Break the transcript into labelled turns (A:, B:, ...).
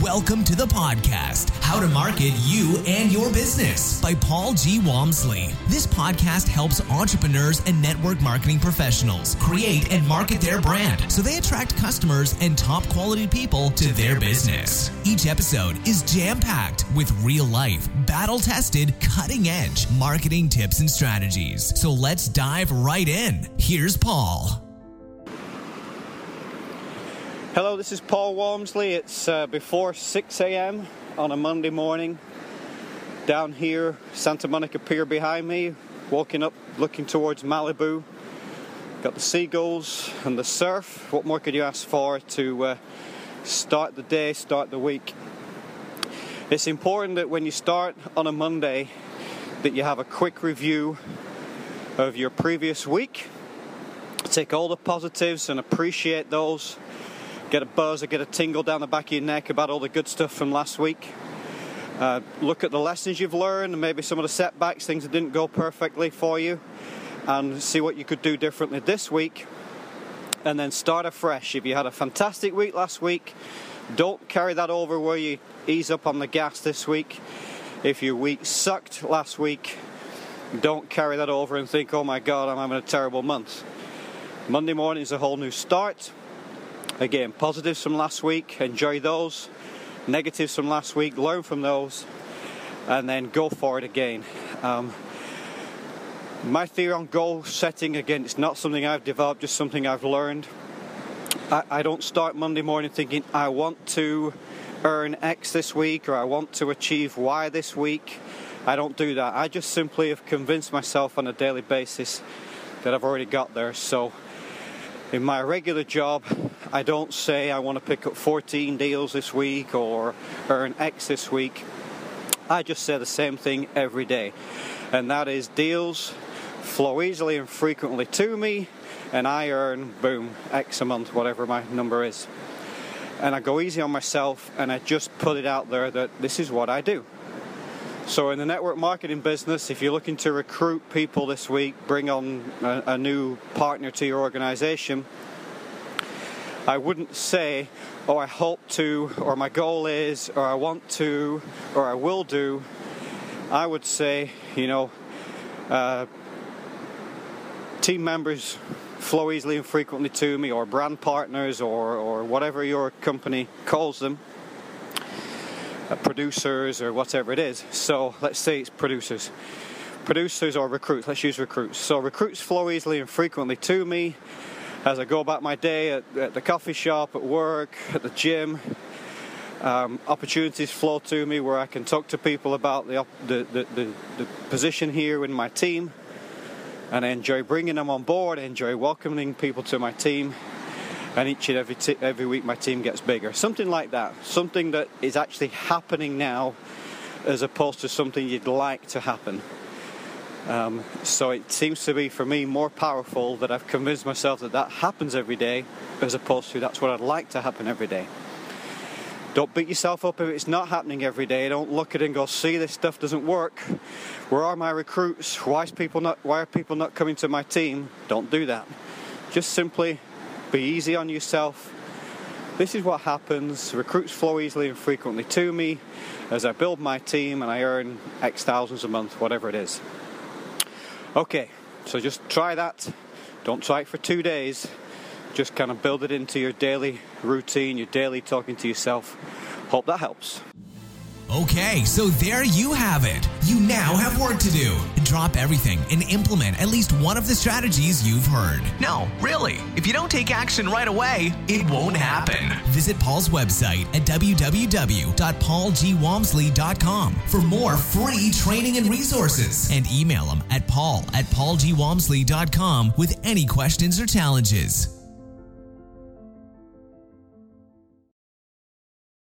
A: Welcome to the podcast, How to Market You and Your Business by Paul G. Walmsley. This podcast helps entrepreneurs and network marketing professionals create and market their brand so they attract customers and top quality people to their business. Each episode is jam packed with real life, battle tested, cutting edge marketing tips and strategies. So let's dive right in. Here's Paul.
B: Hello, this is Paul Walmsley. It's uh, before 6 a.m. on a Monday morning. Down here, Santa Monica Pier behind me, walking up, looking towards Malibu. Got the seagulls and the surf. What more could you ask for to uh, start the day, start the week? It's important that when you start on a Monday, that you have a quick review of your previous week. Take all the positives and appreciate those get a buzz or get a tingle down the back of your neck about all the good stuff from last week. Uh, look at the lessons you've learned and maybe some of the setbacks, things that didn't go perfectly for you, and see what you could do differently this week. And then start afresh. If you had a fantastic week last week, don't carry that over where you ease up on the gas this week. If your week sucked last week, don't carry that over and think, oh my god, I'm having a terrible month. Monday morning is a whole new start. Again, positives from last week, enjoy those. Negatives from last week, learn from those, and then go for it again. Um, my theory on goal setting, again, it's not something I've developed, just something I've learned. I, I don't start Monday morning thinking, I want to earn X this week or I want to achieve Y this week. I don't do that. I just simply have convinced myself on a daily basis that I've already got there. So, in my regular job, I don't say I want to pick up 14 deals this week or earn X this week. I just say the same thing every day, and that is deals flow easily and frequently to me, and I earn, boom, X a month, whatever my number is. And I go easy on myself and I just put it out there that this is what I do. So, in the network marketing business, if you're looking to recruit people this week, bring on a, a new partner to your organization, I wouldn't say, oh, I hope to, or my goal is, or I want to, or I will do. I would say, you know, uh, team members flow easily and frequently to me, or brand partners, or, or whatever your company calls them, uh, producers, or whatever it is. So let's say it's producers. Producers or recruits, let's use recruits. So recruits flow easily and frequently to me as I go about my day at, at the coffee shop, at work, at the gym. Um, opportunities flow to me where I can talk to people about the, the, the, the, the position here in my team. And I enjoy bringing them on board, I enjoy welcoming people to my team. And each and every, t- every week, my team gets bigger. Something like that. Something that is actually happening now as opposed to something you'd like to happen. Um, so it seems to be for me more powerful that I've convinced myself that that happens every day as opposed to that's what I'd like to happen every day. Don't beat yourself up if it's not happening every day. Don't look at it and go, see, this stuff doesn't work. Where are my recruits? Why, is people not, why are people not coming to my team? Don't do that. Just simply be easy on yourself. This is what happens. Recruits flow easily and frequently to me as I build my team and I earn X thousands a month, whatever it is. Okay, so just try that. Don't try it for two days. Just kind of build it into your daily routine, your daily talking to yourself. Hope that helps.
A: Okay, so there you have it. You now have work to do. Drop everything and implement at least one of the strategies you've heard. No, really. If you don't take action right away, it won't happen. Visit Paul's website at www.paulgwalmsley.com for more free training and resources. And email him at paul at paulgwalmsley.com with any questions or challenges.